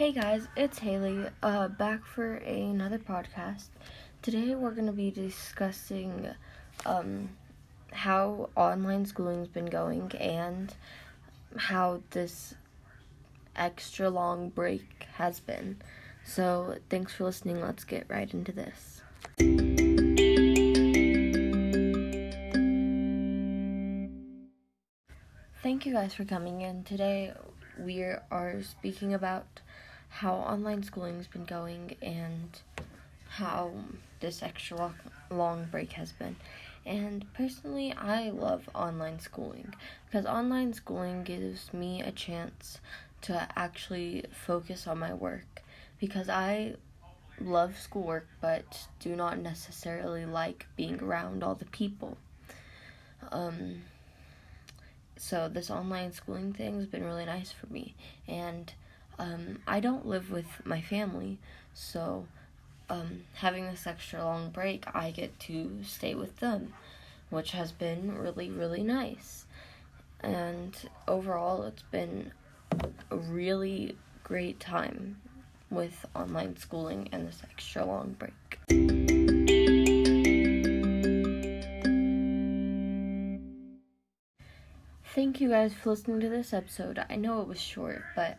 Hey guys, it's Haley, uh, back for another podcast. Today we're going to be discussing um, how online schooling's been going and how this extra long break has been. So, thanks for listening. Let's get right into this. Thank you guys for coming in. Today we are speaking about how online schooling's been going and how this extra long break has been. And personally, I love online schooling because online schooling gives me a chance to actually focus on my work because I love schoolwork but do not necessarily like being around all the people. Um, so this online schooling thing has been really nice for me and um, I don't live with my family, so um, having this extra long break, I get to stay with them, which has been really, really nice. And overall, it's been a really great time with online schooling and this extra long break. Thank you guys for listening to this episode. I know it was short, but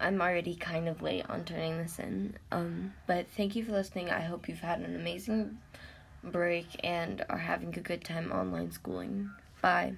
I'm already kind of late on turning this in. Um, but thank you for listening. I hope you've had an amazing break and are having a good time online schooling. Bye.